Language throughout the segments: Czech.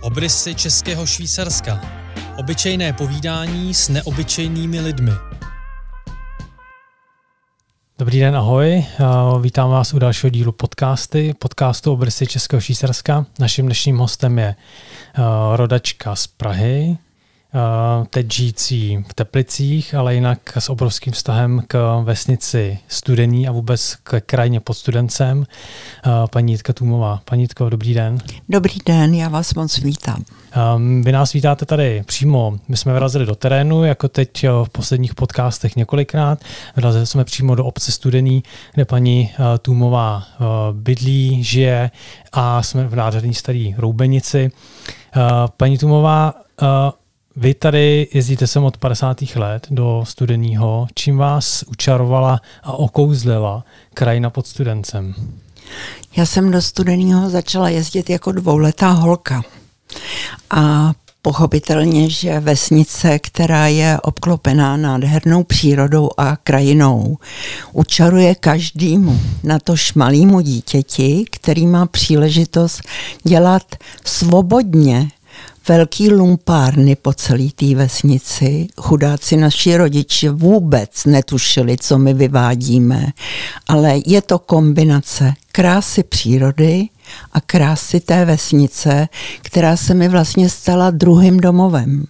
Obrysy Českého Švýcarska. Obyčejné povídání s neobyčejnými lidmi. Dobrý den, ahoj. Vítám vás u dalšího dílu podcasty, podcastu Obrysy Českého Švýcarska. Naším dnešním hostem je rodačka z Prahy, teď žijící v Teplicích, ale jinak s obrovským vztahem k vesnici Studený a vůbec k krajině pod Studencem, paní Jitka Tumová. Paní Jitko, dobrý den. Dobrý den, já vás moc vítám. Vy nás vítáte tady přímo, my jsme vyrazili do terénu, jako teď v posledních podcastech několikrát. Vyrazili jsme přímo do obce Studený, kde paní Tumová bydlí, žije a jsme v nádherné staré Roubenici. Paní Tumová, vy tady jezdíte sem od 50. let do studeného. Čím vás učarovala a okouzlila krajina pod studencem? Já jsem do studeného začala jezdit jako dvouletá holka. A pochopitelně, že vesnice, která je obklopená nádhernou přírodou a krajinou, učaruje každému, na to šmalýmu dítěti, který má příležitost dělat svobodně velký lumpárny po celé té vesnici. Chudáci naši rodiče vůbec netušili, co my vyvádíme, ale je to kombinace krásy přírody a krásy té vesnice, která se mi vlastně stala druhým domovem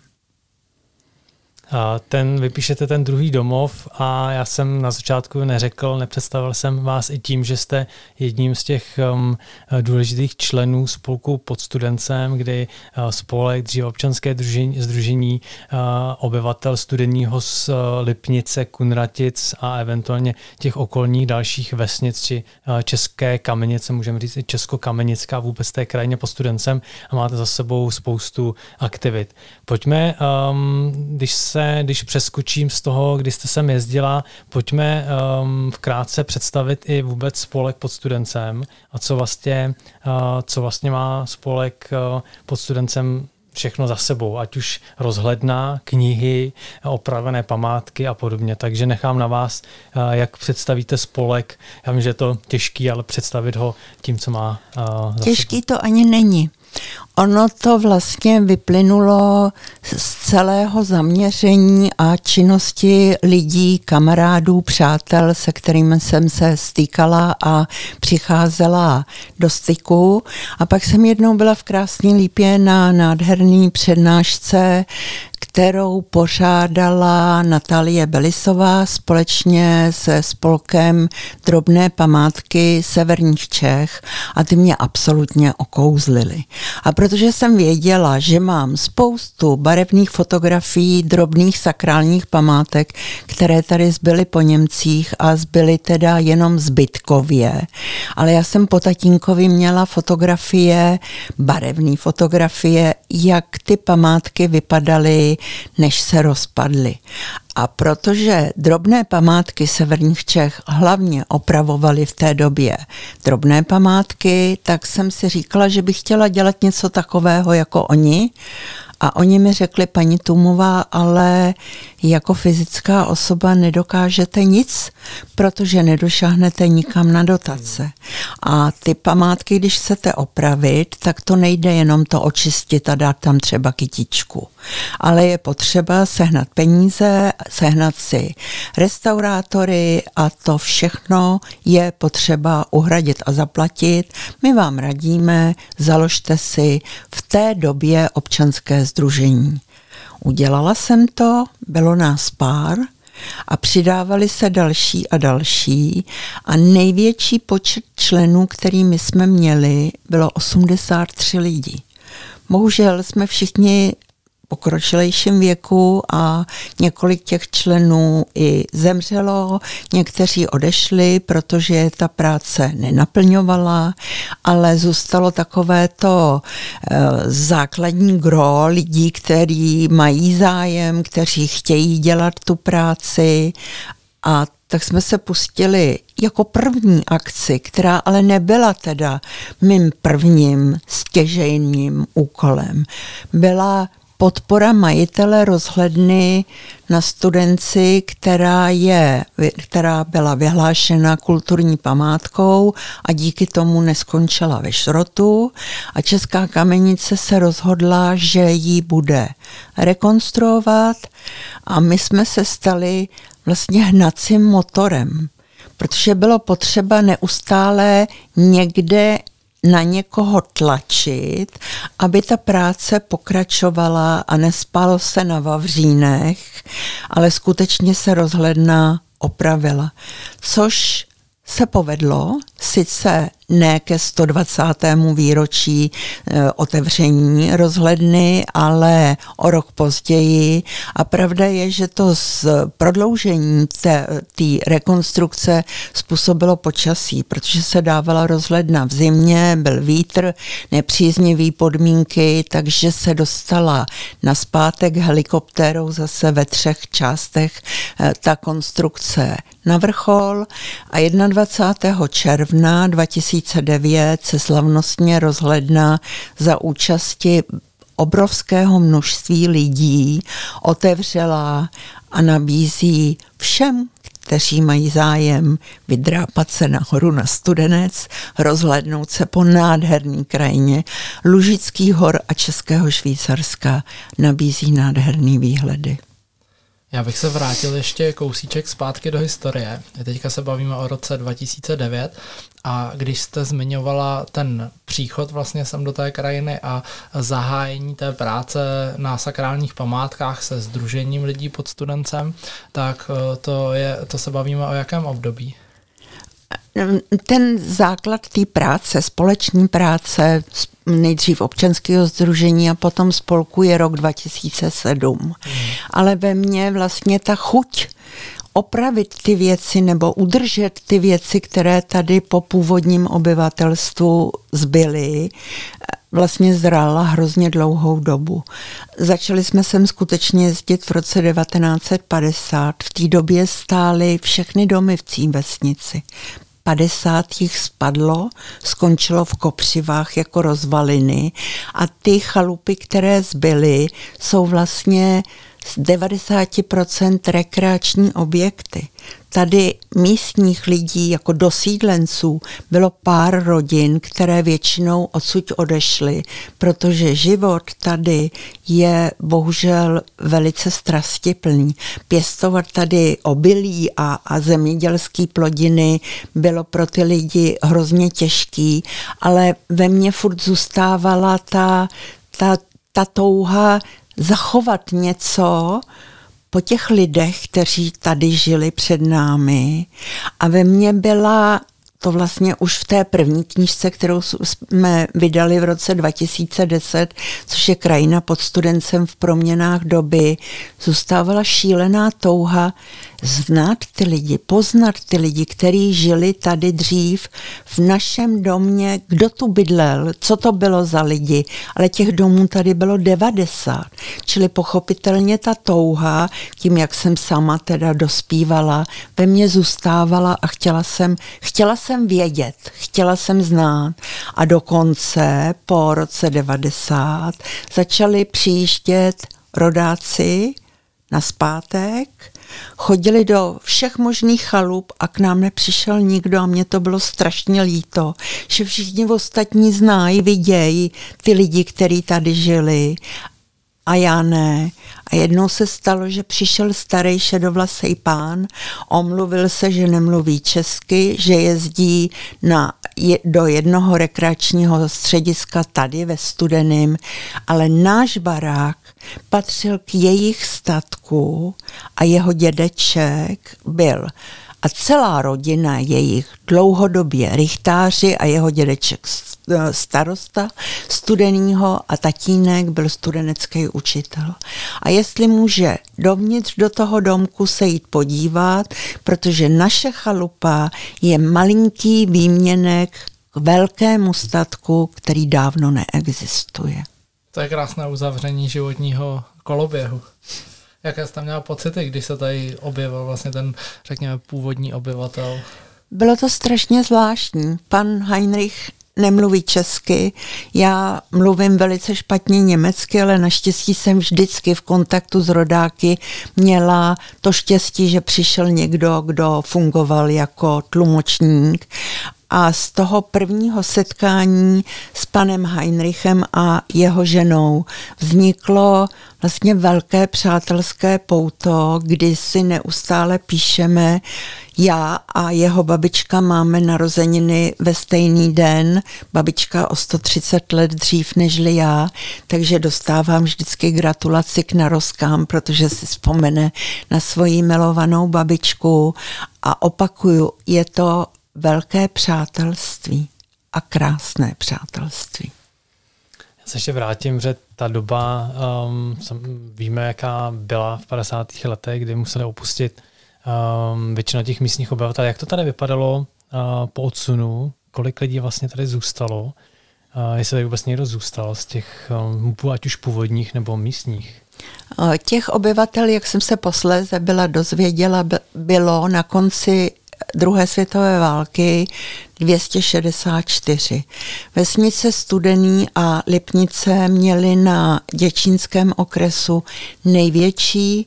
ten, vypíšete ten druhý domov a já jsem na začátku neřekl, nepředstavil jsem vás i tím, že jste jedním z těch um, důležitých členů spolku pod studencem, kdy uh, spolek, dříve občanské družení, združení uh, obyvatel studeního z uh, Lipnice, Kunratic a eventuálně těch okolních dalších vesnic či uh, České kamenice, můžeme říct i Česko-Kamenická, vůbec té krajině pod studencem a máte za sebou spoustu aktivit. Pojďme, um, když se se, když přeskočím z toho, kdy jste sem jezdila, pojďme um, vkrátce představit i vůbec spolek pod studencem a co vlastně, uh, co vlastně má spolek uh, pod studencem všechno za sebou, ať už rozhledná, knihy, opravené památky a podobně. Takže nechám na vás, uh, jak představíte spolek. Já vím, že je to těžký, ale představit ho tím, co má uh, za Těžký sebou. to ani není. Ono to vlastně vyplynulo z celého zaměření a činnosti lidí, kamarádů, přátel, se kterými jsem se stýkala a přicházela do styku. A pak jsem jednou byla v Krásné Lípě na nádherný přednášce kterou pořádala Natalie Belisová společně se spolkem Drobné památky severních Čech a ty mě absolutně okouzlily. A protože jsem věděla, že mám spoustu barevných fotografií drobných sakrálních památek, které tady zbyly po Němcích a zbyly teda jenom zbytkově, ale já jsem po tatínkovi měla fotografie, barevné fotografie, jak ty památky vypadaly než se rozpadly. A protože drobné památky severních Čech hlavně opravovaly v té době drobné památky, tak jsem si říkala, že bych chtěla dělat něco takového jako oni a oni mi řekli, paní Tumová, ale jako fyzická osoba nedokážete nic, protože nedošáhnete nikam na dotace. A ty památky, když chcete opravit, tak to nejde jenom to očistit a dát tam třeba kytičku. Ale je potřeba sehnat peníze, sehnat si restaurátory a to všechno je potřeba uhradit a zaplatit. My vám radíme, založte si v té době občanské združení. Udělala jsem to, bylo nás pár a přidávali se další a další a největší počet členů, který my jsme měli, bylo 83 lidí. Bohužel jsme všichni pokročilejším věku a několik těch členů i zemřelo, někteří odešli, protože ta práce nenaplňovala, ale zůstalo takové to e, základní gro lidí, kteří mají zájem, kteří chtějí dělat tu práci a tak jsme se pustili jako první akci, která ale nebyla teda mým prvním stěžejním úkolem. Byla podpora majitele rozhledny na studenci, která, je, která byla vyhlášena kulturní památkou a díky tomu neskončila ve šrotu. A Česká kamenice se rozhodla, že ji bude rekonstruovat a my jsme se stali vlastně hnacím motorem, protože bylo potřeba neustále někde na někoho tlačit, aby ta práce pokračovala a nespalo se na Vavřínech, ale skutečně se rozhledna opravila. Což se povedlo, sice ne ke 120. výročí e, otevření rozhledny, ale o rok později. A pravda je, že to z prodloužení té rekonstrukce způsobilo počasí, protože se dávala rozhledna v zimě, byl vítr, nepříznivý podmínky, takže se dostala na zpátek helikoptérou zase ve třech částech e, ta konstrukce na vrchol a 21. června 2009 se slavnostně rozhledna za účasti obrovského množství lidí otevřela a nabízí všem, kteří mají zájem vydrápat se nahoru na Studenec, rozhlednout se po nádherný krajině Lužických hor a Českého Švýcarska, nabízí nádherný výhledy. Já bych se vrátil ještě kousíček zpátky do historie. Teďka se bavíme o roce 2009 a když jste zmiňovala ten příchod vlastně sem do té krajiny a zahájení té práce na sakrálních památkách se združením lidí pod studencem, tak eh, to, je, to se bavíme o jakém období? ten základ té práce, společní práce, nejdřív občanského združení a potom spolku je rok 2007. Hmm. Ale ve mně vlastně ta chuť opravit ty věci nebo udržet ty věci, které tady po původním obyvatelstvu zbyly, vlastně zrála hrozně dlouhou dobu. Začali jsme sem skutečně jezdit v roce 1950. V té době stály všechny domy v Cím vesnici. 50 jich spadlo, skončilo v kopřivách jako rozvaliny a ty chalupy, které zbyly, jsou vlastně z 90% rekreační objekty. Tady místních lidí jako dosídlenců bylo pár rodin, které většinou odsud odešly, protože život tady je bohužel velice strastiplný. Pěstovat tady obilí a, a zemědělské plodiny bylo pro ty lidi hrozně těžký, ale ve mně furt zůstávala ta, ta, ta touha zachovat něco po těch lidech, kteří tady žili před námi. A ve mně byla to vlastně už v té první knížce, kterou jsme vydali v roce 2010, což je krajina pod studencem v proměnách doby, zůstávala šílená touha znát ty lidi, poznat ty lidi, kteří žili tady dřív v našem domě, kdo tu bydlel, co to bylo za lidi, ale těch domů tady bylo 90. Čili pochopitelně ta touha, tím, jak jsem sama teda dospívala, ve mně zůstávala a chtěla jsem, chtěla jsem vědět, chtěla jsem znát. A dokonce po roce 90 začali přijíždět rodáci na zpátek, chodili do všech možných chalup a k nám nepřišel nikdo a mě to bylo strašně líto, že všichni ostatní znají, vidějí ty lidi, kteří tady žili a já ne. A jednou se stalo, že přišel starý šedovlasý pán, omluvil se, že nemluví česky, že jezdí na, je, do jednoho rekreačního střediska tady ve Studeným, ale náš barák patřil k jejich statku a jeho dědeček byl. A celá rodina jejich dlouhodobě rychtáři a jeho dědeček starosta studenýho a tatínek byl studenecký učitel. A jestli může dovnitř do toho domku se jít podívat, protože naše chalupa je malinký výměnek k velkému statku, který dávno neexistuje. To je krásné uzavření životního koloběhu. Jaké jste měla pocity, když se tady objevil vlastně ten, řekněme, původní obyvatel? Bylo to strašně zvláštní. Pan Heinrich nemluví česky. Já mluvím velice špatně německy, ale naštěstí jsem vždycky v kontaktu s rodáky měla to štěstí, že přišel někdo, kdo fungoval jako tlumočník a z toho prvního setkání s panem Heinrichem a jeho ženou vzniklo vlastně velké přátelské pouto, kdy si neustále píšeme. Já a jeho babička máme narozeniny ve stejný den, babička o 130 let dřív nežli já, takže dostávám vždycky gratulaci k narozkám, protože si vzpomene na svoji milovanou babičku a opakuju, je to velké přátelství a krásné přátelství. Já se ještě vrátím, že ta doba, um, víme, jaká byla v 50. letech, kdy museli opustit um, většina těch místních obyvatel. Jak to tady vypadalo uh, po odsunu? Kolik lidí vlastně tady zůstalo? Uh, jestli tady vůbec někdo zůstal z těch, um, ať už původních nebo místních? Těch obyvatel, jak jsem se posléze byla dozvěděla, bylo na konci druhé světové války 264. Vesnice Studený a Lipnice měly na děčínském okresu největší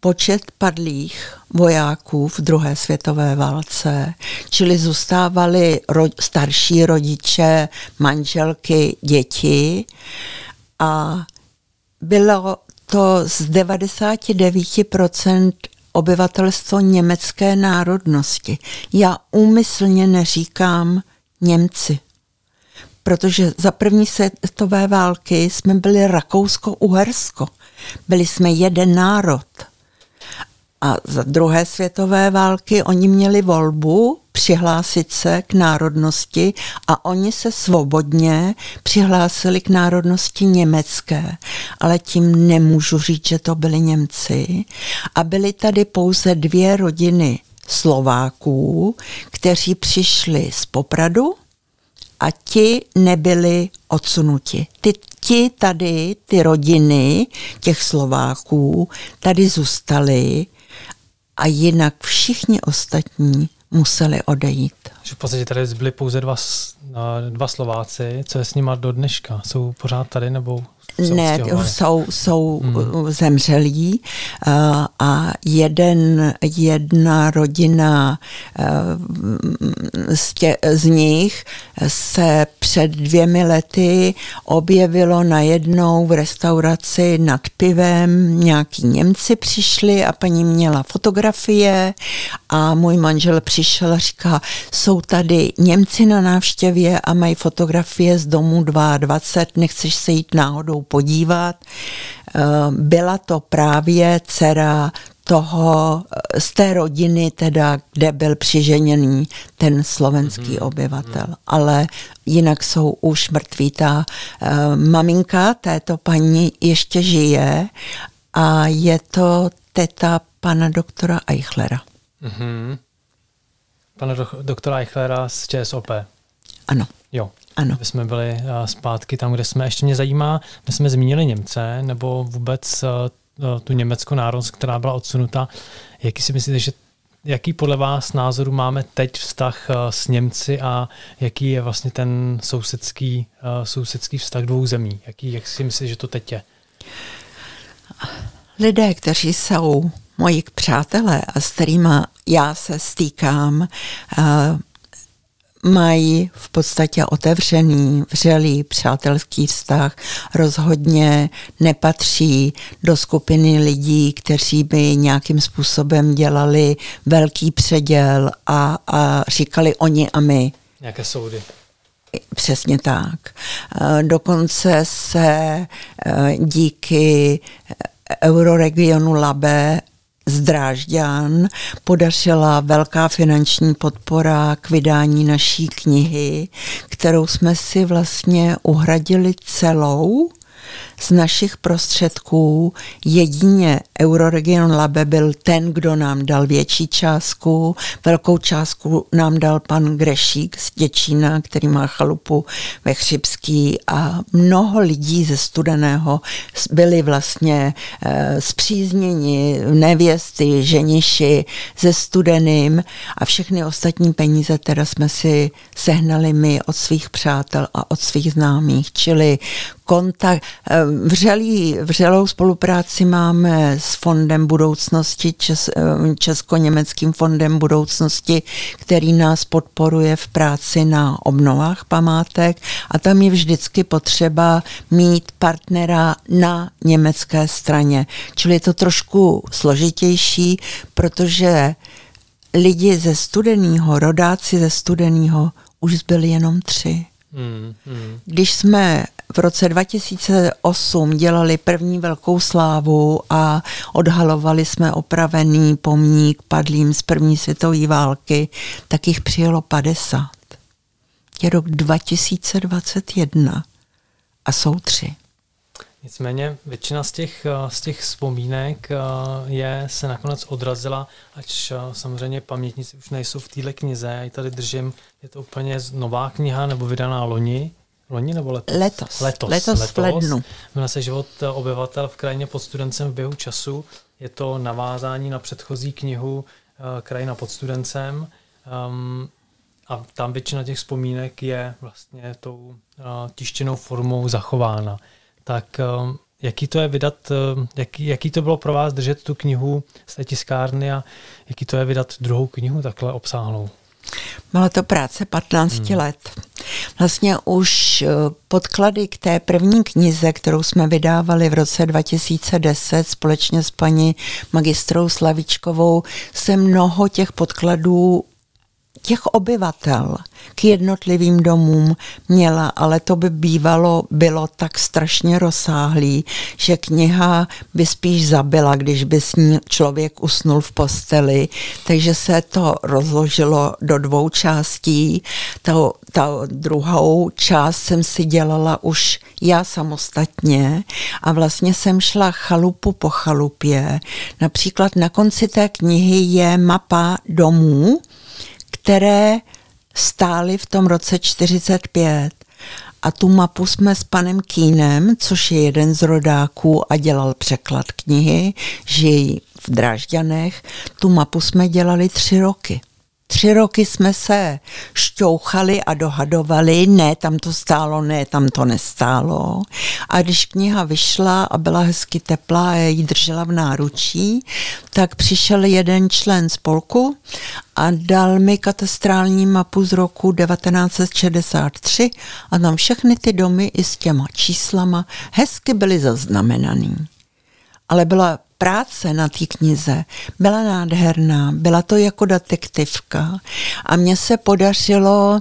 počet padlých vojáků v druhé světové válce, čili zůstávali ro- starší rodiče, manželky, děti a bylo to z 99% obyvatelstvo německé národnosti. Já úmyslně neříkám Němci, protože za první světové války jsme byli Rakousko-Uhersko. Byli jsme jeden národ. A za druhé světové války oni měli volbu přihlásit se k národnosti a oni se svobodně přihlásili k národnosti německé. Ale tím nemůžu říct, že to byli Němci. A byly tady pouze dvě rodiny Slováků, kteří přišli z Popradu a ti nebyli odsunuti. Ty, ti tady, ty rodiny těch Slováků, tady zůstali a jinak všichni ostatní museli odejít. Že v podstatě tady byli pouze dva, dva Slováci, co je s nima do dneška? Jsou pořád tady nebo ne, jsou, jsou hmm. zemřelí a jeden, jedna rodina z, tě, z nich se před dvěmi lety objevilo najednou v restauraci nad pivem. Nějaký Němci přišli a paní měla fotografie a můj manžel přišel a říká, jsou tady Němci na návštěvě a mají fotografie z domu 22, nechceš se jít náhodou podívat. Eh, byla to právě dcera toho, eh, z té rodiny teda, kde byl přiženěný ten slovenský mm-hmm. obyvatel. Ale jinak jsou už mrtví. Ta uh, maminka této paní ještě žije a je to teta pana doktora Eichlera. Mm-hmm. Pana do, doktora Eichlera z ČSOP. Ano. Jo. Ano. Aby jsme byli uh, zpátky tam, kde jsme. Ještě mě zajímá, my jsme zmínili Němce, nebo vůbec uh, tu německou národnost, která byla odsunuta. Jaký si myslíte, že jaký podle vás názoru máme teď vztah s Němci a jaký je vlastně ten sousedský, sousedský vztah dvou zemí? Jaký, jak si myslíte, že to teď je? Lidé, kteří jsou moji přátelé a s kterými já se stýkám, mají v podstatě otevřený, vřelý přátelský vztah, rozhodně nepatří do skupiny lidí, kteří by nějakým způsobem dělali velký předěl a, a říkali oni a my. Nějaké soudy. Přesně tak. Dokonce se e, díky euroregionu Labe z Drážďan podařila velká finanční podpora k vydání naší knihy, kterou jsme si vlastně uhradili celou z našich prostředků jedině Euroregion Labe byl ten, kdo nám dal větší částku. Velkou částku nám dal pan Grešík z Děčína, který má chalupu ve Chřibský a mnoho lidí ze Studeného byli vlastně e, zpřízněni, nevěsty, ženiši ze Studeným a všechny ostatní peníze teda jsme si sehnali my od svých přátel a od svých známých, čili kontakt, eh, vřelý, vřelou spolupráci máme s Fondem budoucnosti, Čes, eh, Česko-německým fondem budoucnosti, který nás podporuje v práci na obnovách památek a tam je vždycky potřeba mít partnera na německé straně. Čili je to trošku složitější, protože lidi ze studeného, rodáci ze studeného už zbyli jenom tři. Hmm, hmm. Když jsme v roce 2008 dělali první velkou slávu a odhalovali jsme opravený pomník padlým z první světové války, tak jich přijelo 50. Je rok 2021 a jsou tři. Nicméně většina z těch, eh, z těch vzpomínek eh, je, se nakonec odrazila, ač eh, samozřejmě pamětníci už nejsou v téhle knize. Já ji tady držím, je to úplně nová kniha nebo vydaná loni. Loni nebo letos? Letos. Letos, letos, letos v lednu. Jmenuje se Život obyvatel v krajině pod studencem v běhu času. Je to navázání na předchozí knihu Krajina pod studencem. Um, a tam většina těch vzpomínek je vlastně tou uh, tištěnou formou zachována tak eh, jaký to je vydat, eh, jaký, jaký to bylo pro vás držet tu knihu z té tiskárny a jaký to je vydat druhou knihu takhle obsáhlou? Byla to práce 15 hmm. let. Vlastně už eh, podklady k té první knize, kterou jsme vydávali v roce 2010 společně s paní magistrou Slavičkovou, se mnoho těch podkladů těch obyvatel k jednotlivým domům měla, ale to by bývalo bylo tak strašně rozsáhlý, že kniha by spíš zabila, když by s ní člověk usnul v posteli. Takže se to rozložilo do dvou částí. Ta, ta druhou část jsem si dělala už já samostatně a vlastně jsem šla chalupu po chalupě. Například na konci té knihy je mapa domů, které stály v tom roce 45. A tu mapu jsme s panem Kýnem, což je jeden z rodáků a dělal překlad knihy, žijí v Drážďanech, tu mapu jsme dělali tři roky. Tři roky jsme se šťouchali a dohadovali, ne, tam to stálo, ne, tam to nestálo. A když kniha vyšla a byla hezky teplá a ji držela v náručí, tak přišel jeden člen spolku a dal mi katastrální mapu z roku 1963 a tam všechny ty domy i s těma číslama hezky byly zaznamenaný. Ale byla práce na té knize. Byla nádherná, byla to jako detektivka. A mně se podařilo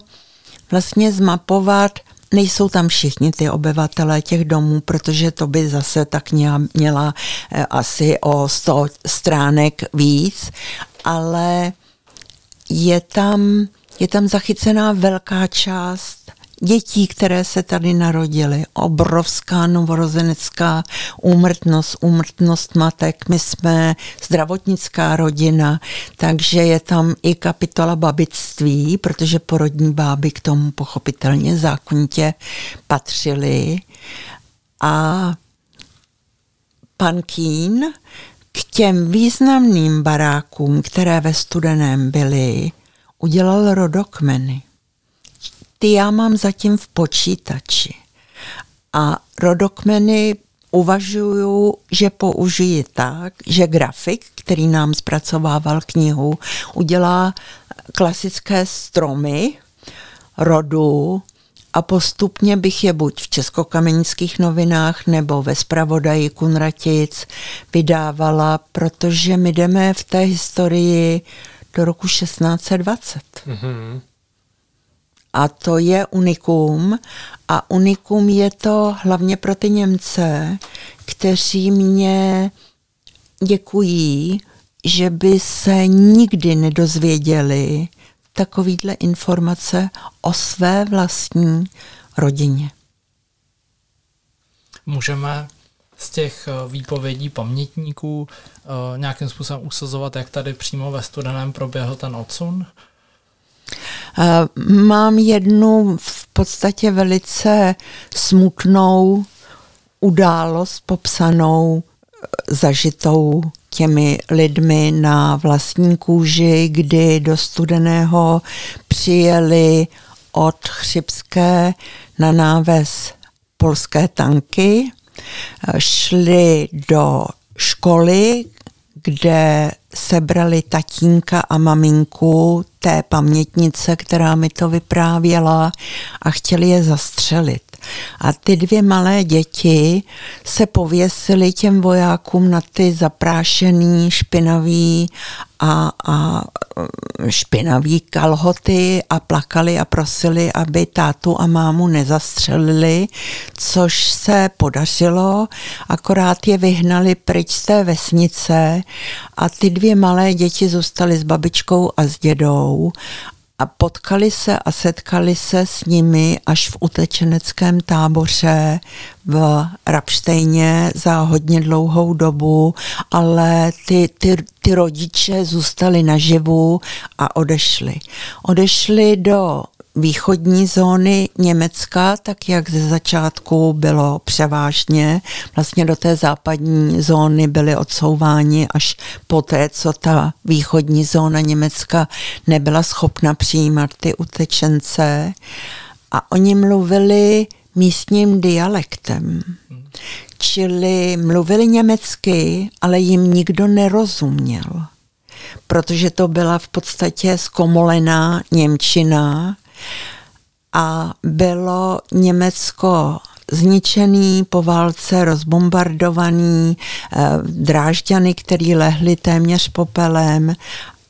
vlastně zmapovat Nejsou tam všichni ty obyvatelé těch domů, protože to by zase tak měla eh, asi o 100 stránek víc, ale je tam, je tam zachycená velká část dětí, které se tady narodily. Obrovská novorozenecká úmrtnost, úmrtnost matek. My jsme zdravotnická rodina, takže je tam i kapitola babictví, protože porodní báby k tomu pochopitelně zákonitě patřily. A pan Kín k těm významným barákům, které ve Studeném byly, udělal rodokmeny ty já mám zatím v počítači. A rodokmeny uvažuju, že použiji tak, že grafik, který nám zpracovával knihu, udělá klasické stromy rodu a postupně bych je buď v českokamenických novinách nebo ve zpravodaji Kunratic vydávala, protože my jdeme v té historii do roku 1620. Mm-hmm. A to je unikum. A unikum je to hlavně pro ty Němce, kteří mě děkují, že by se nikdy nedozvěděli takovýhle informace o své vlastní rodině. můžeme z těch eh, výpovědí pamětníků uh, nějakým způsobem usazovat, jak tady přímo ve studeném proběhl ten odsun? Mám jednu v podstatě velice smutnou událost popsanou, zažitou těmi lidmi na vlastní kůži, kdy do studeného přijeli od Chřibské na náves polské tanky, šli do školy, kde sebrali tatínka a maminku té pamětnice, která mi to vyprávěla a chtěli je zastřelit. A ty dvě malé děti se pověsily těm vojákům na ty zaprášený, špinavý a, a špinavý kalhoty a plakali a prosili, aby tátu a mámu nezastřelili, což se podařilo, akorát je vyhnali pryč z té vesnice a ty dvě malé děti zůstaly s babičkou a s dědou a potkali se a setkali se s nimi až v utečeneckém táboře v Rapštejně za hodně dlouhou dobu, ale ty, ty, ty rodiče zůstali naživu a odešli. Odešli do východní zóny Německa, tak jak ze začátku bylo převážně, vlastně do té západní zóny byly odsouváni až poté, co ta východní zóna Německa nebyla schopna přijímat ty utečence. A oni mluvili místním dialektem. Čili mluvili německy, ale jim nikdo nerozuměl protože to byla v podstatě zkomolená Němčina, a bylo Německo zničený, po válce rozbombardovaný, eh, drážďany, který lehly téměř popelem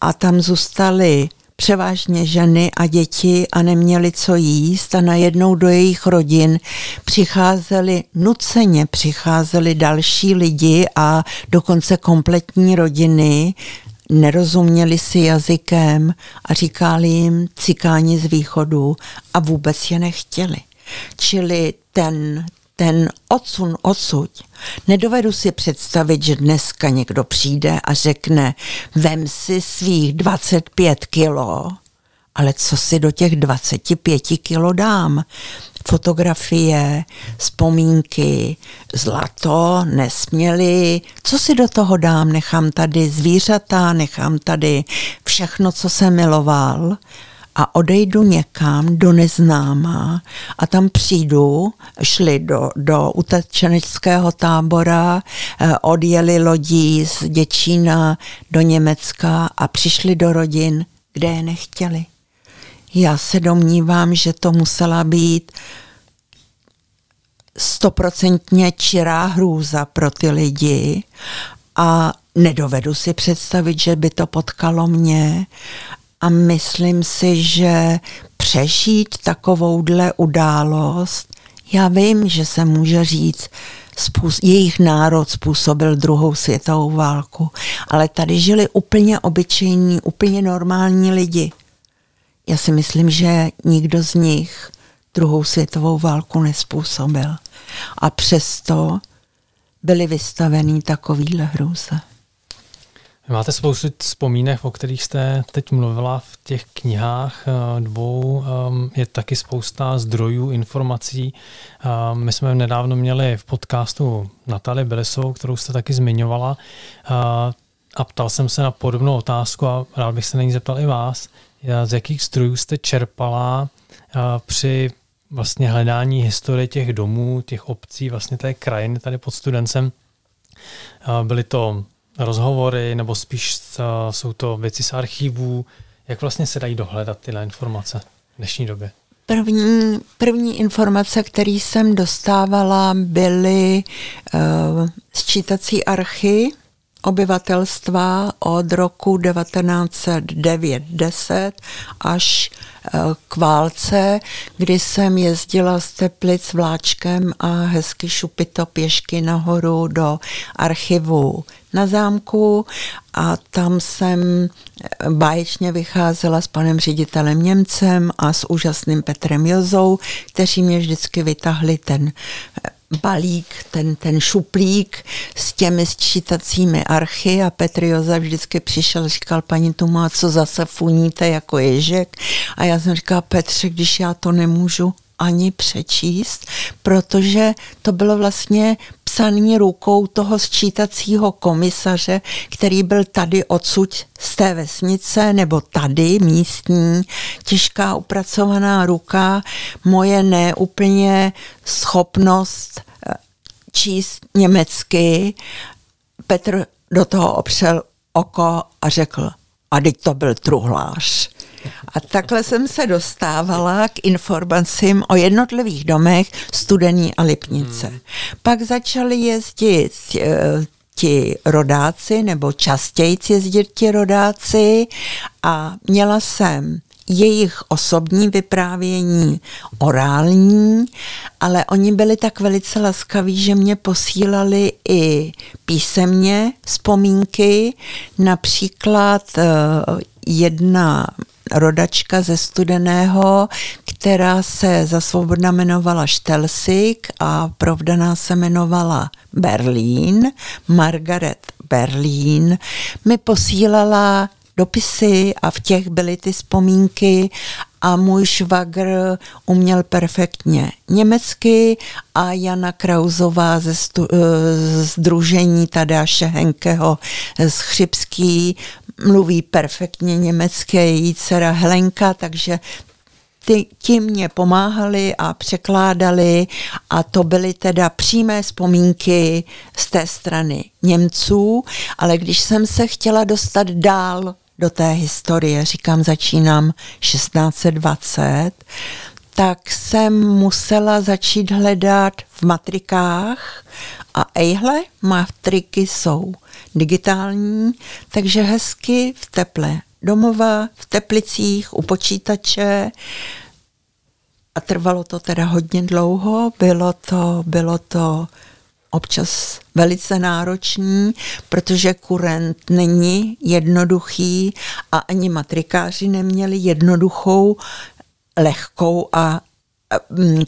a tam zůstaly převážně ženy a děti a neměli co jíst a najednou do jejich rodin přicházeli, nuceně přicházeli další lidi a dokonce kompletní rodiny nerozuměli si jazykem a říkali jim cikáni z východu a vůbec je nechtěli. Čili ten, ten odsun odsud. Nedovedu si představit, že dneska někdo přijde a řekne, vem si svých 25 kilo, ale co si do těch 25 kilo dám? fotografie, vzpomínky, zlato, nesměli, co si do toho dám, nechám tady zvířata, nechám tady všechno, co jsem miloval a odejdu někam do neznáma a tam přijdu, šli do, do utečeneckého tábora, eh, odjeli lodí z Děčína do Německa a přišli do rodin, kde je nechtěli. Já se domnívám, že to musela být stoprocentně čirá hrůza pro ty lidi a nedovedu si představit, že by to potkalo mě a myslím si, že přežít takovouhle událost, já vím, že se může říct, jejich národ způsobil druhou světovou válku, ale tady žili úplně obyčejní, úplně normální lidi. Já si myslím, že nikdo z nich druhou světovou válku nespůsobil. A přesto byli vystavený takovýhle hrůze. Máte spoustu vzpomínek, o kterých jste teď mluvila v těch knihách eh, dvou. Ehm, je taky spousta zdrojů, informací. Ehm, my jsme nedávno měli v podcastu Natali Belesovou, kterou jste taky zmiňovala. Eh, a ptal jsem se na podobnou otázku a rád bych se na ní zeptal i vás. Z jakých zdrojů jste čerpala eh, při vlastně hledání historie těch domů, těch obcí, vlastně té krajiny tady pod studencem? Eh, byly to rozhovory nebo spíš eh, jsou to věci z archivů? Jak vlastně se dají dohledat tyhle informace v dnešní době? První, první informace, které jsem dostávala, byly uh, sčítací archy obyvatelstva od roku 1909-10 až eh, k válce, kdy jsem jezdila z Teplic vláčkem a hezky šupito pěšky nahoru do archivu na zámku. A tam jsem eh, báječně vycházela s panem ředitelem Němcem a s úžasným Petrem Jozou, kteří mě vždycky vytahli ten balík, ten, ten šuplík s těmi sčítacími archy a Petr Josef vždycky přišel a říkal, paní Tuma, co zase funíte jako ježek? A já jsem říkala, Petře, když já to nemůžu ani přečíst, protože to bylo vlastně psaný rukou toho sčítacího komisaře, který byl tady odsud z té vesnice, nebo tady místní, těžká upracovaná ruka, moje neúplně schopnost eh, číst německy. Petr do toho opřel oko a řekl, a teď to byl truhlář. A takhle jsem se dostávala k informacím o jednotlivých domech Studený a Lipnice. Hmm. Pak začali jezdit eh, ti rodáci, nebo častěji jezdit ti rodáci a měla jsem jejich osobní vyprávění orální, ale oni byli tak velice laskaví, že mě posílali i písemně vzpomínky. Například eh, jedna rodačka ze Studeného, která se za svobodna jmenovala Štelsik a provdaná se jmenovala Berlín, Margaret Berlín, mi posílala dopisy a v těch byly ty vzpomínky a můj švagr uměl perfektně německy a Jana Krauzová ze stu, Združení Tadáše Henkeho z Chřipský mluví perfektně německy, její dcera Helenka, takže ty, ti mě pomáhali a překládali a to byly teda přímé vzpomínky z té strany Němců, ale když jsem se chtěla dostat dál do té historie, říkám, začínám 1620, tak jsem musela začít hledat v matrikách a ejhle, matriky jsou digitální, takže hezky v teple domova, v teplicích, u počítače. A trvalo to teda hodně dlouho, bylo to, bylo to občas velice náročný, protože kurent není jednoduchý a ani matrikáři neměli jednoduchou, lehkou a mm,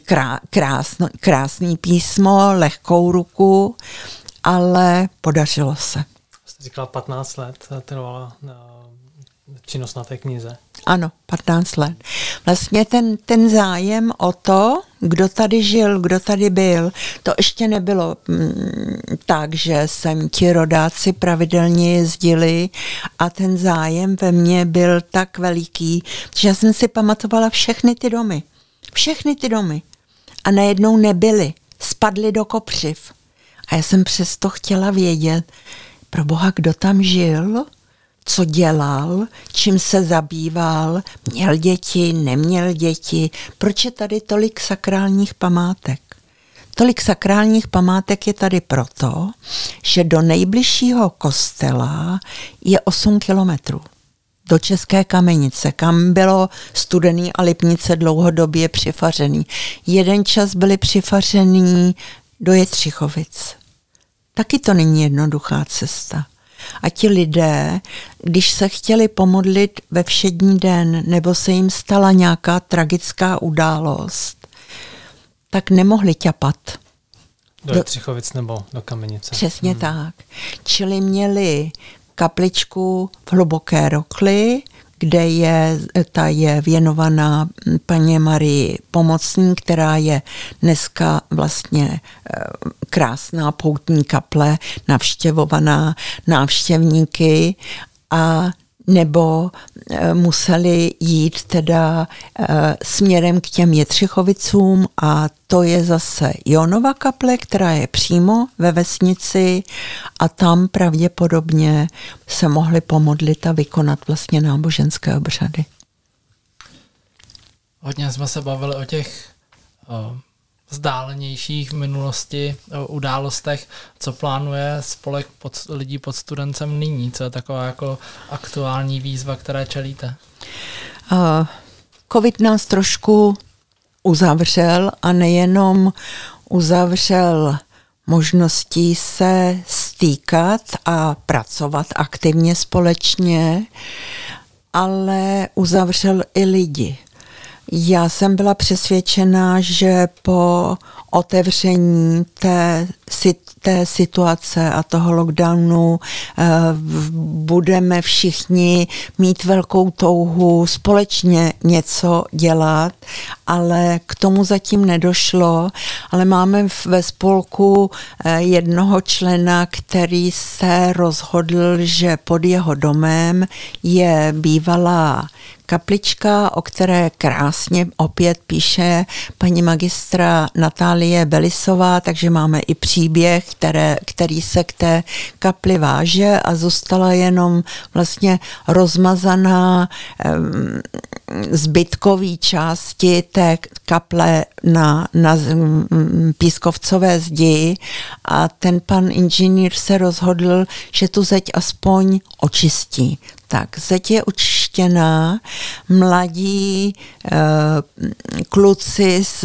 krásno, krásný písmo, lehkou ruku, ale podařilo se. Jste říkala 15 let trvala činnost na té knize. Ano, 15 let. Vlastně ten, ten zájem o to, kdo tady žil, kdo tady byl, to ještě nebylo mm, tak, že jsem ti rodáci pravidelně jezdili a ten zájem ve mně byl tak veliký, že jsem si pamatovala všechny ty domy. Všechny ty domy. A najednou nebyly. Spadly do kopřiv. A já jsem přesto chtěla vědět, pro boha, kdo tam žil, co dělal, čím se zabýval, měl děti, neměl děti, proč je tady tolik sakrálních památek. Tolik sakrálních památek je tady proto, že do nejbližšího kostela je 8 kilometrů do České kamenice, kam bylo studený a Lipnice dlouhodobě přifařený. Jeden čas byli přifařený do Jetřichovic. Taky to není jednoduchá cesta. A ti lidé, když se chtěli pomodlit ve všední den nebo se jim stala nějaká tragická událost, tak nemohli ťapat. Do Třichovic nebo do Kamenice. Přesně hmm. tak. Čili měli kapličku v hluboké rokli, kde je, ta je věnovaná paně Marii Pomocní, která je dneska vlastně eh, krásná poutní kaple, navštěvovaná návštěvníky. A nebo e, museli jít teda e, směrem k těm Jetřichovicům a to je zase Jonova kaple, která je přímo ve vesnici a tam pravděpodobně se mohli pomodlit a vykonat vlastně náboženské obřady. Hodně jsme se bavili o těch o vzdálenějších minulosti událostech, co plánuje spolek pod, lidí pod studencem nyní, co je taková jako aktuální výzva, které čelíte? Uh, Covid nás trošku uzavřel a nejenom uzavřel možností se stýkat a pracovat aktivně společně, ale uzavřel i lidi. Já jsem byla přesvědčena, že po otevření té, té situace a toho lockdownu eh, budeme všichni mít velkou touhu společně něco dělat, ale k tomu zatím nedošlo. Ale máme ve spolku eh, jednoho člena, který se rozhodl, že pod jeho domem je bývalá kaplička, o které krásně opět píše paní magistra Natálie Belisová, takže máme i příběh, které, který se k té kapli váže a zůstala jenom vlastně rozmazaná um, zbytkový části té kaple na, na pískovcové zdi a ten pan inženýr se rozhodl, že tu zeď aspoň očistí. Tak, zeď je očištěná, mladí e, kluci z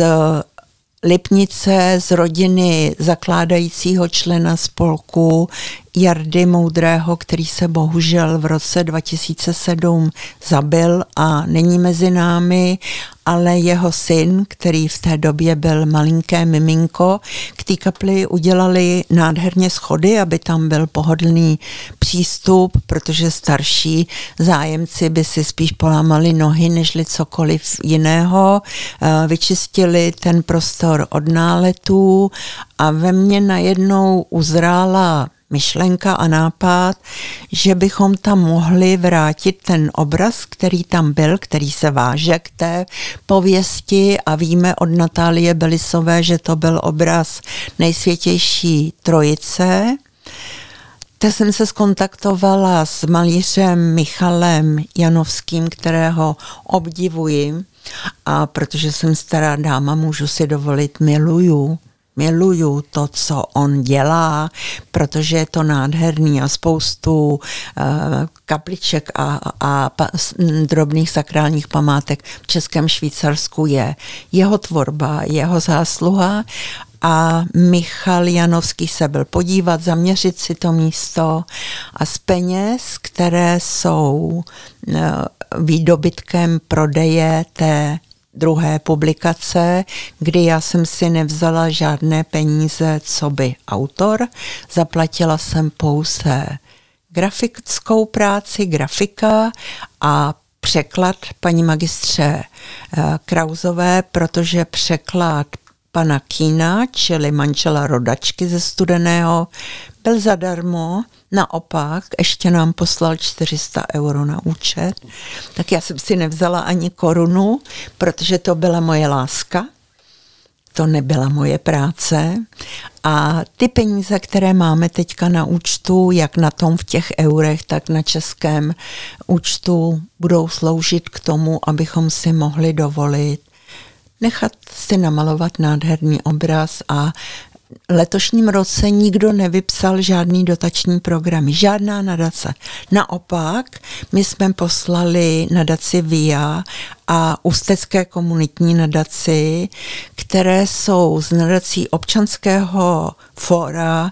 Lipnice z rodiny zakládajícího člena spolku Jardy Moudrého, který se bohužel v roce 2007 zabil a není mezi námi, ale jeho syn, který v té době byl malinké miminko, k té kapli udělali nádherně schody, aby tam byl pohodlný přístup, protože starší zájemci by si spíš polámali nohy, nežli cokoliv jiného. Eh, vyčistili ten prostor od náletů a ve mně najednou uzrála myšlenka a nápad, že bychom tam mohli vrátit ten obraz, který tam byl, který se váže k té pověsti. A víme od Natálie Belisové, že to byl obraz nejsvětější trojice. Tak jsem se skontaktovala s malířem Michalem Janovským, kterého obdivuji. A protože jsem stará dáma, můžu si dovolit, miluju miluju to, co on dělá, protože je to nádherný a spoustu uh, kapliček a, a drobných sakrálních památek v Českém Švýcarsku je jeho tvorba, jeho zásluha a Michal Janovský se byl podívat, zaměřit si to místo a z peněz, které jsou eh, výdobytkem prodeje té druhé publikace, kdy já jsem si nevzala žádné peníze, co by autor. Zaplatila jsem pouze grafickou práci, grafika a překlad paní magistře eh, Krauzové, protože překlad pana Kína, čili manžela rodačky ze Studeného, byl zadarmo, naopak ještě nám poslal 400 euro na účet, tak já jsem si nevzala ani korunu, protože to byla moje láska, to nebyla moje práce. A ty peníze, které máme teďka na účtu, jak na tom v těch eurech, tak na českém účtu, budou sloužit k tomu, abychom si mohli dovolit nechat si namalovat nádherný obraz a letošním roce nikdo nevypsal žádný dotační program, žádná nadace. Naopak, my jsme poslali nadaci VIA a ústecké komunitní nadaci, které jsou z nadací občanského fóra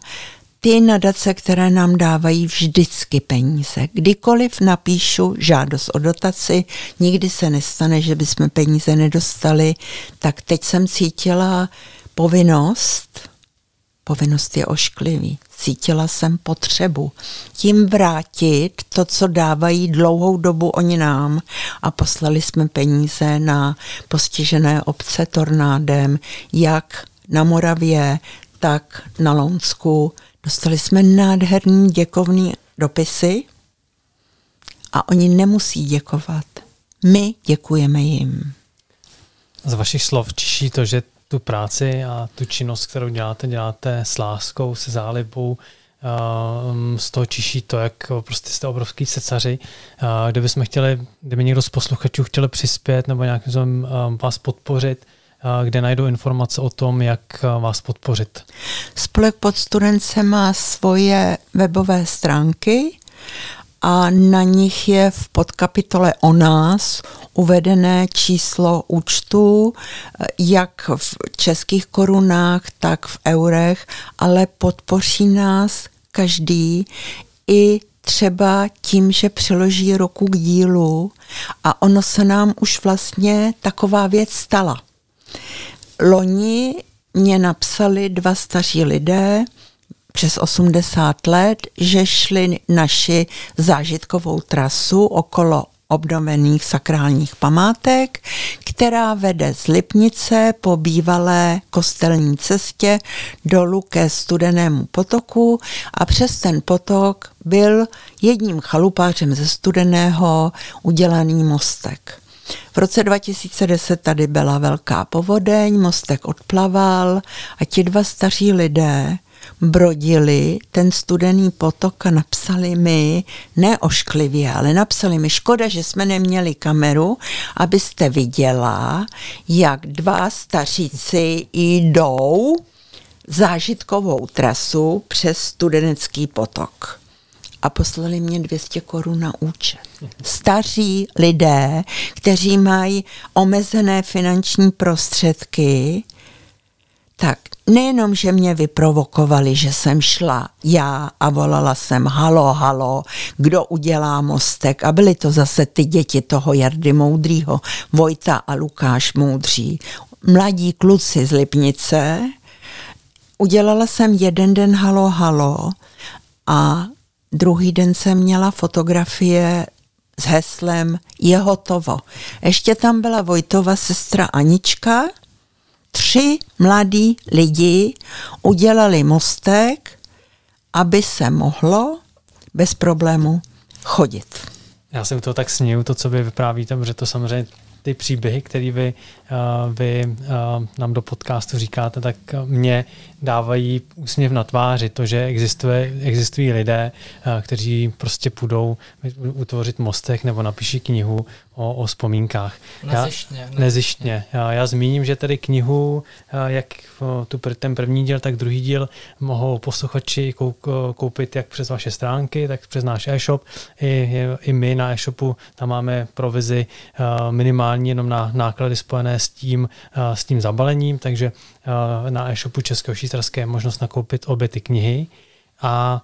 ty nadace, které nám dávají vždycky peníze. Kdykoliv napíšu žádost o dotaci, nikdy se nestane, že bychom peníze nedostali, tak teď jsem cítila povinnost, povinnost je ošklivý, cítila jsem potřebu tím vrátit to, co dávají dlouhou dobu oni nám a poslali jsme peníze na postižené obce tornádem, jak na Moravě, tak na Lonsku, Dostali jsme nádherný děkovný dopisy a oni nemusí děkovat. My děkujeme jim. Z vašich slov čiší to, že tu práci a tu činnost, kterou děláte, děláte s láskou, se zálibou, z toho čiší to, jak prostě jste obrovský secaři. Kdybychom chtěli, kdyby někdo z posluchačů chtěl přispět nebo nějakým způsobem vás podpořit, kde najdou informace o tom, jak vás podpořit? Spolek pod studence má svoje webové stránky a na nich je v podkapitole o nás uvedené číslo účtu, jak v českých korunách, tak v eurech, ale podpoří nás každý i třeba tím, že přiloží ruku k dílu a ono se nám už vlastně taková věc stala. Loni mě napsali dva staří lidé, přes 80 let, že šli naši zážitkovou trasu okolo obnovených sakrálních památek, která vede z Lipnice po bývalé kostelní cestě dolů ke studenému potoku a přes ten potok byl jedním chalupářem ze studeného udělaný mostek. V roce 2010 tady byla velká povodeň, mostek odplaval a ti dva staří lidé brodili ten studený potok a napsali mi, ne ošklivě, ale napsali mi, škoda, že jsme neměli kameru, abyste viděla, jak dva staříci jdou zážitkovou trasu přes studenecký potok a poslali mě 200 korun na účet. Staří lidé, kteří mají omezené finanční prostředky, tak nejenom, že mě vyprovokovali, že jsem šla já a volala jsem halo, halo, kdo udělá mostek a byly to zase ty děti toho Jardy Moudrýho, Vojta a Lukáš Moudří, mladí kluci z Lipnice. Udělala jsem jeden den halo, halo a druhý den jsem měla fotografie s heslem je hotovo. Ještě tam byla Vojtova sestra Anička, tři mladí lidi udělali mostek, aby se mohlo bez problému chodit. Já se to tak směju, to, co vy vyprávíte, protože to samozřejmě ty příběhy, které vy, vy uh, nám do podcastu říkáte, tak mě dávají úsměv na tváři, to, že existuje, existují lidé, uh, kteří prostě půjdou utvořit mostek nebo napíší knihu o, o vzpomínkách. Nezištně. Já, nezištně. Já, já zmíním, že tady knihu, jak tu, ten první díl, tak druhý díl mohou posluchači koupit jak přes vaše stránky, tak přes náš e-shop. I, i my na e-shopu tam máme provizi minimální jenom na náklady spojené s tím, s tím zabalením, takže na e-shopu Českého švýcarské je možnost nakoupit obě ty knihy. A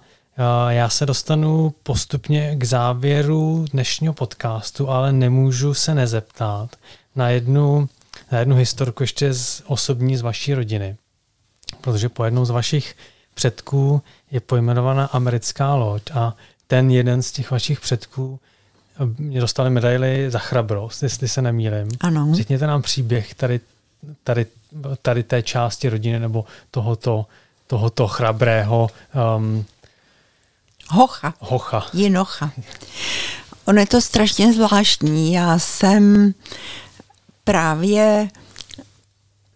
já se dostanu postupně k závěru dnešního podcastu, ale nemůžu se nezeptat na jednu, na jednu historku ještě z osobní z vaší rodiny. Protože po jednou z vašich předků je pojmenovaná americká loď a ten jeden z těch vašich předků mě dostali medaily za chrabrost, jestli se nemýlim. Ano. Řekněte nám příběh tady, tady, tady té části rodiny nebo tohoto, tohoto chrabrého um, Hocha. Hocha. Jinocha. Ono je to strašně zvláštní. Já jsem právě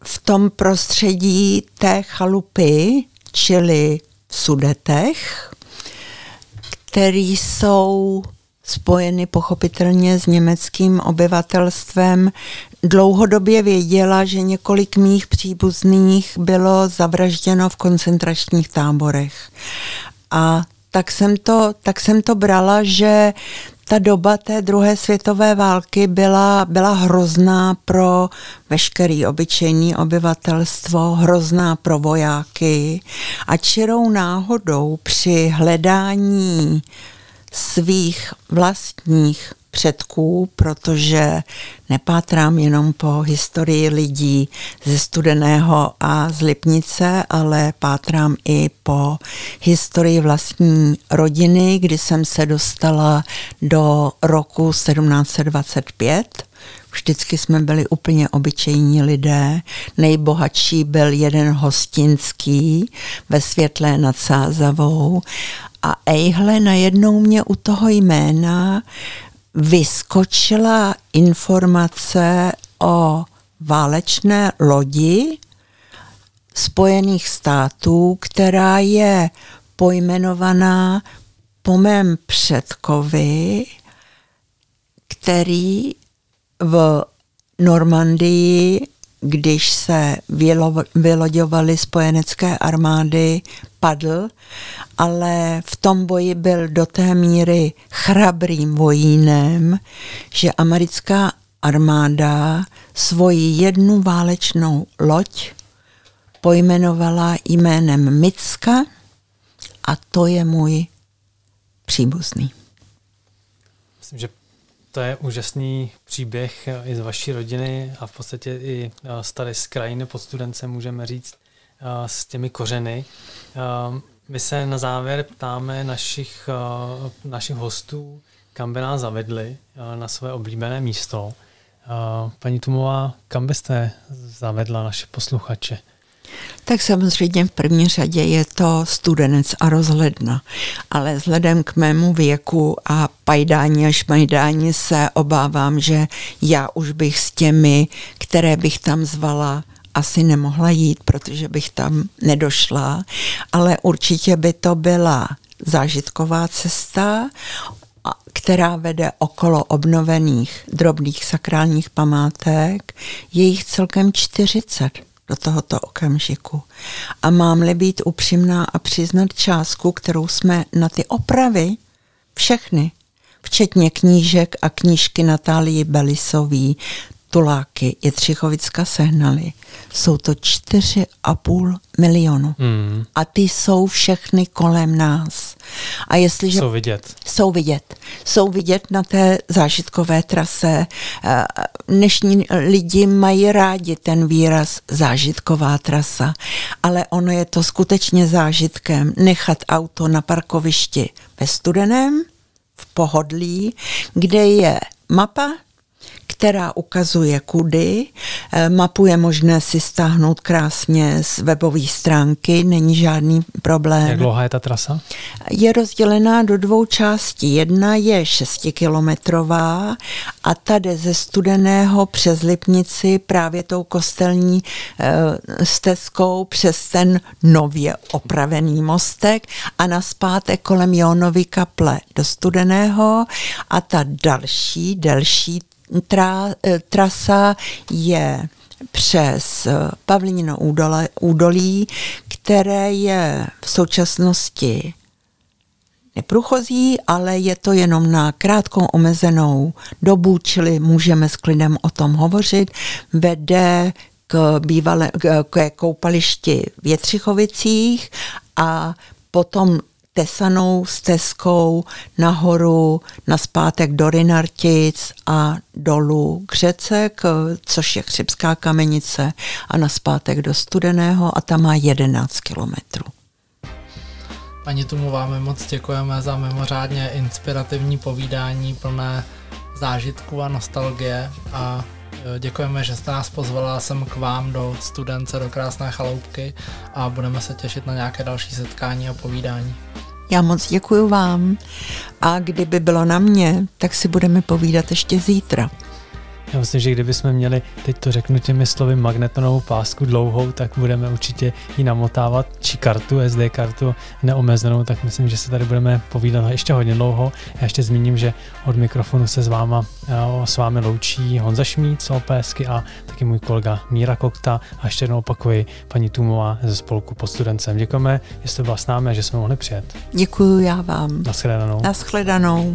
v tom prostředí té chalupy, čili v Sudetech, který jsou spojeny pochopitelně s německým obyvatelstvem. Dlouhodobě věděla, že několik mých příbuzných bylo zavražděno v koncentračních táborech. A tak jsem to, tak jsem to brala, že ta doba té druhé světové války byla, byla hrozná pro veškerý obyčejný obyvatelstvo, hrozná pro vojáky a čirou náhodou při hledání svých vlastních předků, protože nepátrám jenom po historii lidí ze Studeného a z Lipnice, ale pátrám i po historii vlastní rodiny, kdy jsem se dostala do roku 1725. Vždycky jsme byli úplně obyčejní lidé. Nejbohatší byl jeden hostinský ve Světlé nad Sázavou a ejhle najednou mě u toho jména vyskočila informace o válečné lodi Spojených států, která je pojmenovaná po mém předkovi, který v Normandii, když se vyloďovaly spojenecké armády, padl, ale v tom boji byl do té míry chrabrým vojínem, že americká armáda svoji jednu válečnou loď pojmenovala jménem Micka a to je můj příbuzný. Myslím, že to je úžasný příběh i z vaší rodiny a v podstatě i staré z krajiny pod studencem můžeme říct s těmi kořeny. My se na závěr ptáme našich, našich hostů, kam by nás zavedli na své oblíbené místo. Paní Tumová, kam byste zavedla naše posluchače? Tak samozřejmě v první řadě je to studenec a rozhledna, ale vzhledem k mému věku a pajdání a šmajdání se obávám, že já už bych s těmi, které bych tam zvala, asi nemohla jít, protože bych tam nedošla, ale určitě by to byla zážitková cesta, která vede okolo obnovených drobných sakrálních památek. Je jich celkem 40 do tohoto okamžiku. A mám-li být upřímná a přiznat částku, kterou jsme na ty opravy, všechny, včetně knížek a knížky Natálii Belisový, tuláky Jetřichovicka sehnali, jsou to 4,5 milionu. Mm. A ty jsou všechny kolem nás. A jestliže jsou vidět. Jsou vidět. Jsou vidět na té zážitkové trase. Eh, dnešní lidi mají rádi ten výraz zážitková trasa, ale ono je to skutečně zážitkem nechat auto na parkovišti ve studeném, v pohodlí, kde je mapa, která ukazuje kudy. Eh, mapu je možné si stáhnout krásně z webové stránky, není žádný problém. Jak dlouhá je ta trasa? Je rozdělená do dvou částí. Jedna je 6-kilometrová a ta jde ze Studeného přes Lipnici právě tou kostelní e, stezkou přes ten nově opravený mostek a naspátek kolem Jonovy kaple do Studeného a ta další, delší tra, eh, trasa je přes eh, Pavlínino údolí, které je v současnosti neprůchozí, ale je to jenom na krátkou omezenou dobu, čili můžeme s klidem o tom hovořit. Vede k, bývalé, k koupališti v a potom tesanou stezkou nahoru, na zpátek do Rinartic a dolů k řece, k, což je Chřibská kamenice a na zpátek do Studeného a tam má 11 kilometrů. Paní Tumová, my moc děkujeme za mimořádně inspirativní povídání plné zážitků a nostalgie a e, Děkujeme, že jste nás pozvala sem k vám do studence, do krásné chaloupky a budeme se těšit na nějaké další setkání a povídání. Já moc děkuji vám a kdyby bylo na mě, tak si budeme povídat ještě zítra. Já myslím, že kdybychom měli, teď to řeknu těmi slovy, magnetonovou pásku dlouhou, tak budeme určitě ji namotávat, či kartu, SD kartu neomezenou, tak myslím, že se tady budeme povídat ještě hodně dlouho. Já ještě zmíním, že od mikrofonu se s, váma, eh, s vámi loučí Honza Šmíd z OPSky a taky můj kolega Míra Kokta a ještě jednou opakuji paní Tumová ze spolku pod studencem. Děkujeme, že jste byla s námi a že jsme mohli přijet. Děkuji já vám. Naschledanou. Naschledanou.